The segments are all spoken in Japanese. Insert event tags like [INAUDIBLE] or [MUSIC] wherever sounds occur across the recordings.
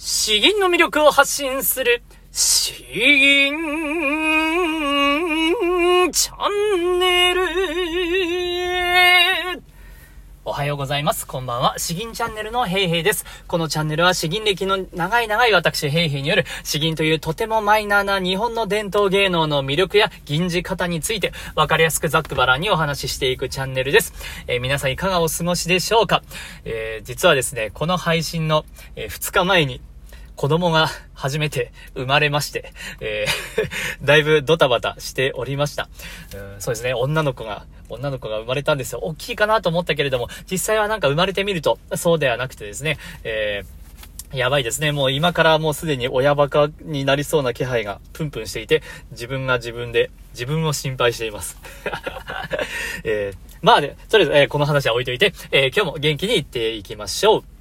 詩吟の魅力を発信する、詩吟チャンネル。おはようございます。こんばんは。詩吟チャンネルのヘイヘイです。このチャンネルは詩吟歴の長い長い私ヘイヘイによる詩吟というとてもマイナーな日本の伝統芸能の魅力や吟じ方についてわかりやすくざっくばらんにお話ししていくチャンネルです。えー、皆さんいかがお過ごしでしょうか、えー、実はですね、この配信の、えー、2日前に子供が初めて生まれまして、えー [LAUGHS] だいぶドタバタしておりました。うんそうですね、女の子が、女の子が生まれたんですよ。大きいかなと思ったけれども、実際はなんか生まれてみると、そうではなくてですね、えーやばいですね。もう今からもうすでに親バカになりそうな気配がプンプンしていて、自分が自分で、自分を心配しています。[LAUGHS] えー、まあね、とりあえず、えー、この話は置いといて、えー、今日も元気に行っていきましょう。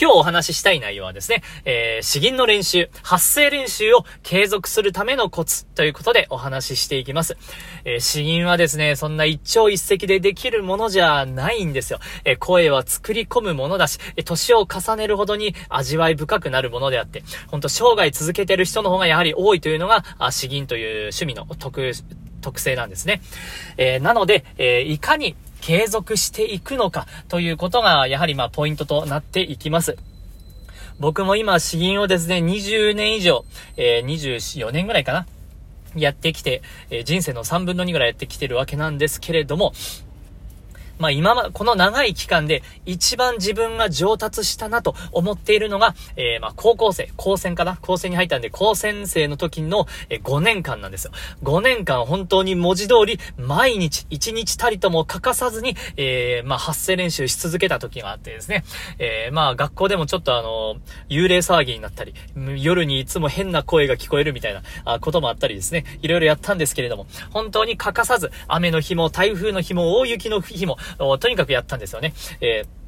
今日お話ししたい内容はですね、えー、詩吟の練習、発声練習を継続するためのコツということでお話ししていきます。えー、詩吟はですね、そんな一朝一夕でできるものじゃないんですよ。えー、声は作り込むものだし、え年を重ねるほどに味わい深くなるものであって、ほんと生涯続けてる人の方がやはり多いというのが、あ詩吟という趣味の特、特性なんですね。えー、なので、えー、いかに継続していくのかということが、やはりまあポイントとなっていきます。僕も今、詩吟をですね、20年以上、えー、24年ぐらいかな。やってきて、えー、人生の3分の2ぐらいやってきてるわけなんですけれども、まあ今ま、この長い期間で一番自分が上達したなと思っているのが、えー、まあ高校生、高専かな？高専に入ったんで、高専生の時の、えー、5年間なんですよ。5年間本当に文字通り毎日、1日たりとも欠かさずに、えー、まあ発声練習し続けた時があってですね、えー、まあ学校でもちょっとあの、幽霊騒ぎになったり、夜にいつも変な声が聞こえるみたいなあこともあったりですね、いろいろやったんですけれども、本当に欠かさず、雨の日も台風の日も大雪の日も、とにかくやったんですよね。えー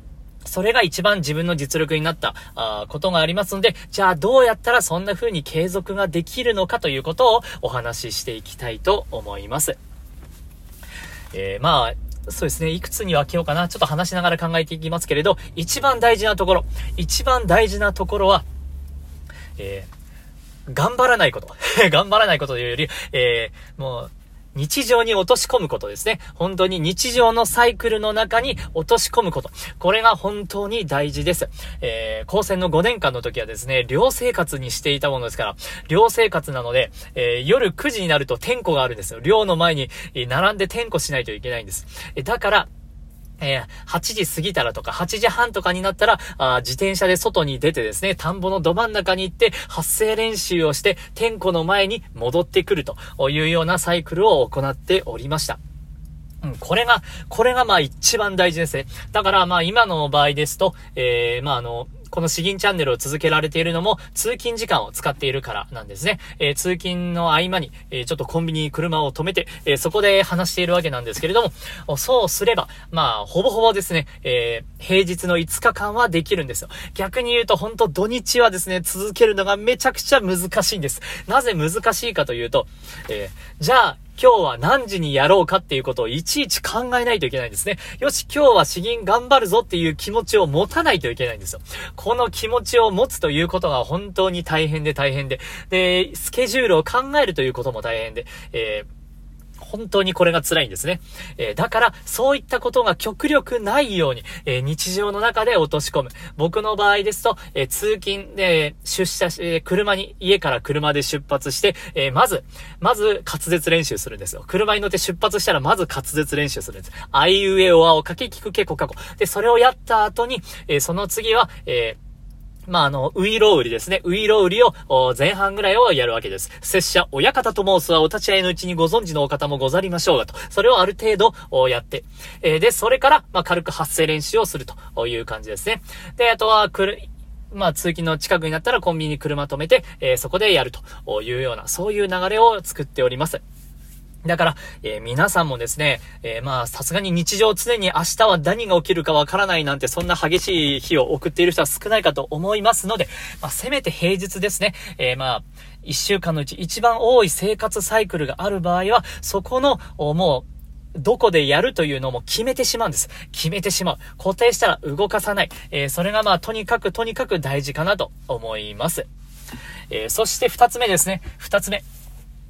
それが一番自分の実力になったあことがありますので、じゃあどうやったらそんな風に継続ができるのかということをお話ししていきたいと思います。えー、まあ、そうですね。いくつに分けようかな。ちょっと話しながら考えていきますけれど、一番大事なところ、一番大事なところは、えー、頑張らないこと。[LAUGHS] 頑張らないことというより、えー、もう、日常に落とし込むことですね。本当に日常のサイクルの中に落とし込むこと。これが本当に大事です。えー、高専の5年間の時はですね、寮生活にしていたものですから、寮生活なので、えー、夜9時になると点呼があるんですよ。寮の前に、え並んで点呼しないといけないんです。えだから、えー、8時過ぎたらとか、8時半とかになったら、あ自転車で外に出てですね、田んぼのど真ん中に行って、発声練習をして、天候の前に戻ってくるというようなサイクルを行っておりました。うん、これが、これがまあ一番大事ですね。だからまあ今の場合ですと、えー、まああの、この詩吟チャンネルを続けられているのも、通勤時間を使っているからなんですね。えー、通勤の合間に、え、ちょっとコンビニに車を止めて、え、そこで話しているわけなんですけれども、そうすれば、まあ、ほぼほぼですね、え平日の5日間はできるんですよ。逆に言うと、本当土日はですね、続けるのがめちゃくちゃ難しいんです。なぜ難しいかというと、えじゃあ、今日は何時にやろうかっていうことをいちいち考えないといけないんですね。よし、今日は詩吟頑張るぞっていう気持ちを持たないといけないんですよ。この気持ちを持つということが本当に大変で大変で、で、スケジュールを考えるということも大変で、えー本当にこれが辛いんですね。えー、だから、そういったことが極力ないように、えー、日常の中で落とし込む。僕の場合ですと、えー、通勤で出社し、え車に、家から車で出発して、えまず、まず滑舌練習するんですよ。車に乗って出発したら、まず滑舌練習するんです。あいうえおあをかけ聞くけこかこ。で、それをやった後に、えその次は、えーまあ、あの、ウイロウリですね。ウイロウリを前半ぐらいをやるわけです。拙者、親方と申すはお立ち会いのうちにご存知のお方もござりましょうがと。それをある程度やって。えー、で、それから、まあ、軽く発声練習をするという感じですね。で、あとは、くる、まあ、通勤の近くになったらコンビニに車止めて、えー、そこでやるというような、そういう流れを作っております。だから、えー、皆さんもですね、えー、まあ、さすがに日常常に明日は何が起きるかわからないなんて、そんな激しい日を送っている人は少ないかと思いますので、まあ、せめて平日ですね、えー、まあ、一週間のうち一番多い生活サイクルがある場合は、そこの、もう、どこでやるというのも決めてしまうんです。決めてしまう。固定したら動かさない。えー、それがまあ、とにかくとにかく大事かなと思います。えー、そして二つ目ですね。二つ目。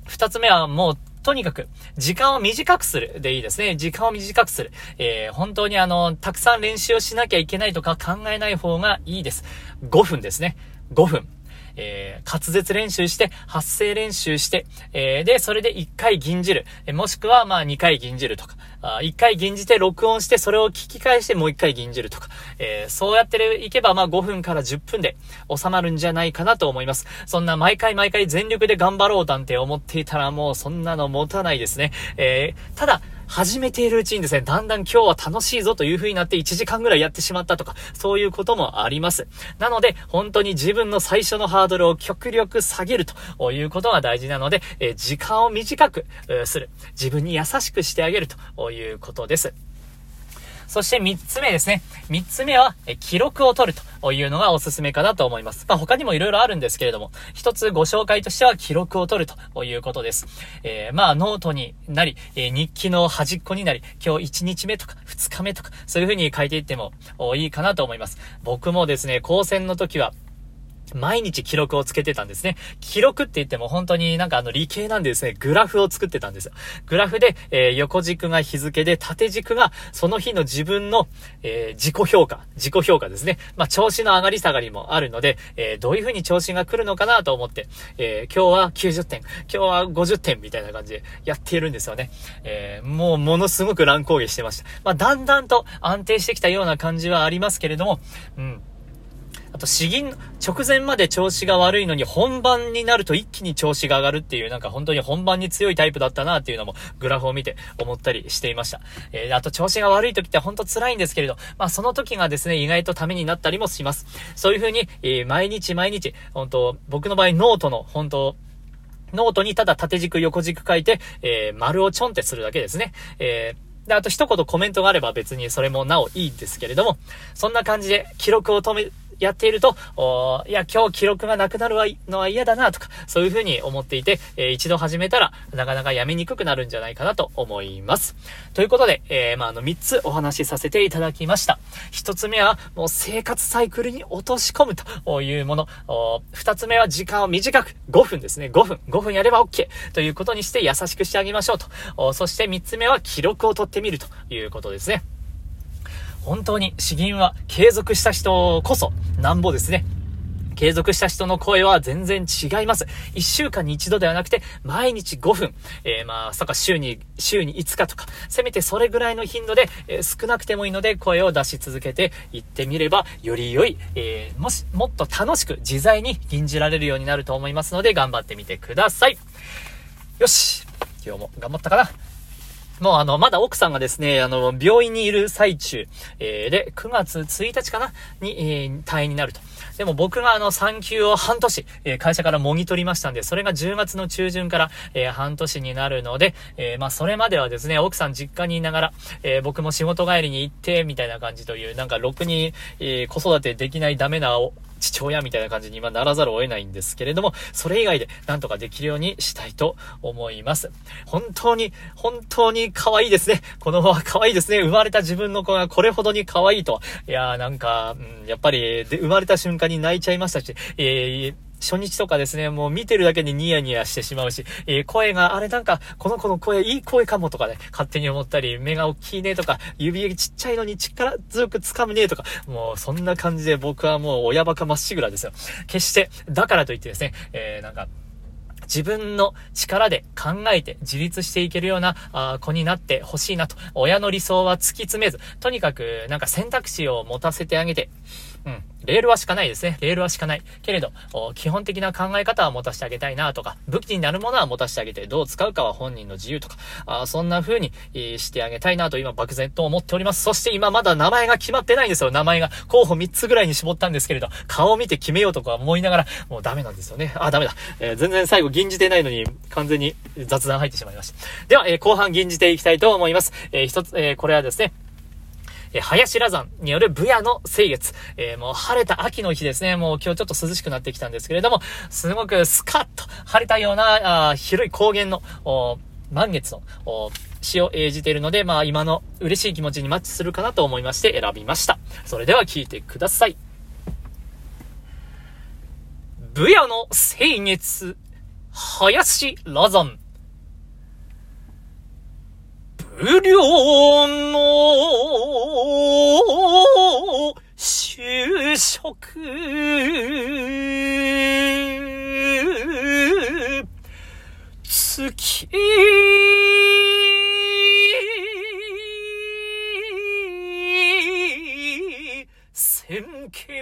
二つ目はもう、とにかく、時間を短くするでいいですね。時間を短くする。えー、本当にあの、たくさん練習をしなきゃいけないとか考えない方がいいです。5分ですね。5分。えー、滑舌練習して、発声練習して、えー、で、それで1回銀じる。えもしくは、まあ、2回銀じるとか、あ1回銀じて録音して、それを聞き返してもう1回銀じるとか、えー、そうやっていけば、まあ、5分から10分で収まるんじゃないかなと思います。そんな毎回毎回全力で頑張ろうなんて思っていたらもうそんなの持たないですね。え、ただ、始めているうちにですね、だんだん今日は楽しいぞという風になって1時間ぐらいやってしまったとか、そういうこともあります。なので、本当に自分の最初のハードルを極力下げるということが大事なので、え時間を短くする。自分に優しくしてあげるということです。そして3つ目ですね。3つ目は、え記録を取るというのがおすすめかなと思います。まあ、他にも色々あるんですけれども、一つご紹介としては記録を取るということです。えー、まあ、ノートになり、え、日記の端っこになり、今日1日目とか2日目とか、そういう風に書いていってもいいかなと思います。僕もですね、高専の時は、毎日記録をつけてたんですね。記録って言っても本当になんかあの理系なんでですね、グラフを作ってたんですよ。グラフで、えー、横軸が日付で、縦軸がその日の自分の、えー、自己評価、自己評価ですね。まあ、調子の上がり下がりもあるので、えー、どういう風に調子が来るのかなと思って、え今日は90点、今日は50点みたいな感じでやっているんですよね。えもうものすごく乱高下してました。まあ、だんだんと安定してきたような感じはありますけれども、うん。あと、詩吟、直前まで調子が悪いのに本番になると一気に調子が上がるっていう、なんか本当に本番に強いタイプだったなっていうのもグラフを見て思ったりしていました。えー、あと調子が悪い時って本当辛いんですけれど、まあその時がですね、意外とためになったりもします。そういう風に、えー、毎日毎日、本当僕の場合ノートの本当ノートにただ縦軸横軸書いて、えー、丸をちょんってするだけですね。えーで、あと一言コメントがあれば別にそれもなおいいんですけれども、そんな感じで記録を止め、やっていると、いや、今日記録がなくなるのは嫌だなとか、そういうふうに思っていて、えー、一度始めたら、なかなかやめにくくなるんじゃないかなと思います。ということで、えー、まあ、あの、三つお話しさせていただきました。一つ目は、もう生活サイクルに落とし込むというもの。二つ目は時間を短く、5分ですね。5分。5分やれば OK ということにして優しくしてあげましょうと。そして三つ目は記録を取ってみるということですね。本当に詩吟は継続した人こそなんぼですね。継続した人の声は全然違います。一週間に一度ではなくて、毎日5分、えー、まあ、そか週に、週に5日とか、せめてそれぐらいの頻度で、えー、少なくてもいいので声を出し続けていってみれば、より良い、えー、もし、もっと楽しく自在に吟じられるようになると思いますので、頑張ってみてください。よし今日も頑張ったかなもうあの、まだ奥さんがですね、あの、病院にいる最中、えー、で、9月1日かなに、えー、退院になると。でも僕があの、産休を半年、えー、会社からもぎ取りましたんで、それが10月の中旬から、えー、半年になるので、えー、まあ、それまではですね、奥さん実家にいながら、えー、僕も仕事帰りに行って、みたいな感じという、なんか、ろくに、えー、子育てできないダメな父親みたいな感じに今ならざるを得ないんですけれども、それ以外でなんとかできるようにしたいと思います。本当に、本当に可愛いですね。この子は可愛いですね。生まれた自分の子がこれほどに可愛いと。いやーなんか、うん、やっぱり、で、生まれた瞬間に泣いちゃいましたし、えー初日とかですね、もう見てるだけでニヤニヤしてしまうし、えー、声が、あれなんか、この子の声いい声かもとかね、勝手に思ったり、目が大きいねとか、指ちっちゃいのに力強く掴むねとか、もうそんな感じで僕はもう親バカまっしぐらですよ。決して、だからといってですね、えー、なんか、自分の力で考えて自立していけるようなあ子になってほしいなと。親の理想は突き詰めず、とにかくなんか選択肢を持たせてあげて、うん。レールは敷かないですね。レールは敷かない。けれど、基本的な考え方は持たせてあげたいなとか、武器になるものは持たせてあげて、どう使うかは本人の自由とか、あそんな風に、してあげたいなと今漠然と思っております。そして今まだ名前が決まってないんですよ。名前が。候補3つぐらいに絞ったんですけれど、顔を見て決めようとか思いながら、もうダメなんですよね。あ、ダメだ。えー、全然最後吟じてないのに、完全に雑談入ってしまいました。では、えー、後半吟じていきたいと思います。えー、一つ、えーこれはですね、え林羅山によるブヤの星月。えー、もう晴れた秋の日ですね。もう今日ちょっと涼しくなってきたんですけれども、すごくスカッと晴れたような、あ広い高原の、満月の、詩を演じているので、まあ今の嬉しい気持ちにマッチするかなと思いまして選びました。それでは聞いてください。武夜の清月、林羅山。武領の就職。月。先見。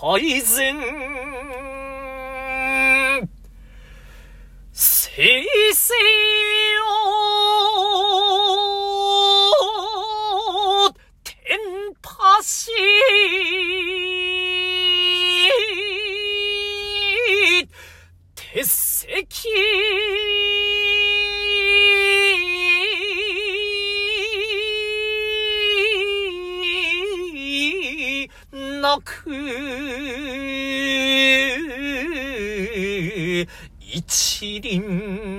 改善。生成なく、一輪、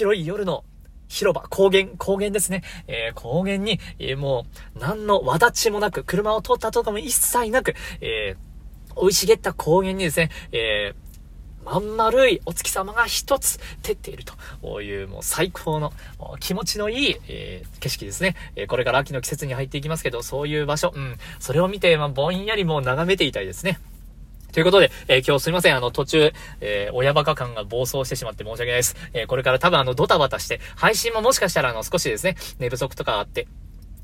広い夜の広場、高原、高原ですね。えー、高原に、えー、もう、何のわだちもなく、車を通ったとかも一切なく、えー、生い茂った高原にですね、え、まん丸いお月様が一つ照っているという、もう最高の、気持ちのいい、えー、景色ですね。えー、これから秋の季節に入っていきますけど、そういう場所、うん、それを見て、まあ、ぼんやりもう眺めていたいですね。ということで、えー、今日すいません。あの、途中、えー、親バカ感が暴走してしまって申し訳ないです。えー、これから多分あの、ドタバタして、配信ももしかしたらあの、少しですね、寝不足とかあって、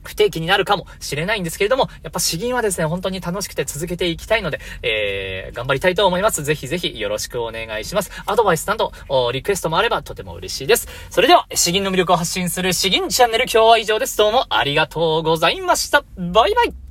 不定期になるかもしれないんですけれども、やっぱ詩吟はですね、本当に楽しくて続けていきたいので、えー、頑張りたいと思います。ぜひぜひよろしくお願いします。アドバイスなど、リクエストもあればとても嬉しいです。それでは、詩吟の魅力を発信する詩吟チャンネル今日は以上です。どうもありがとうございました。バイバイ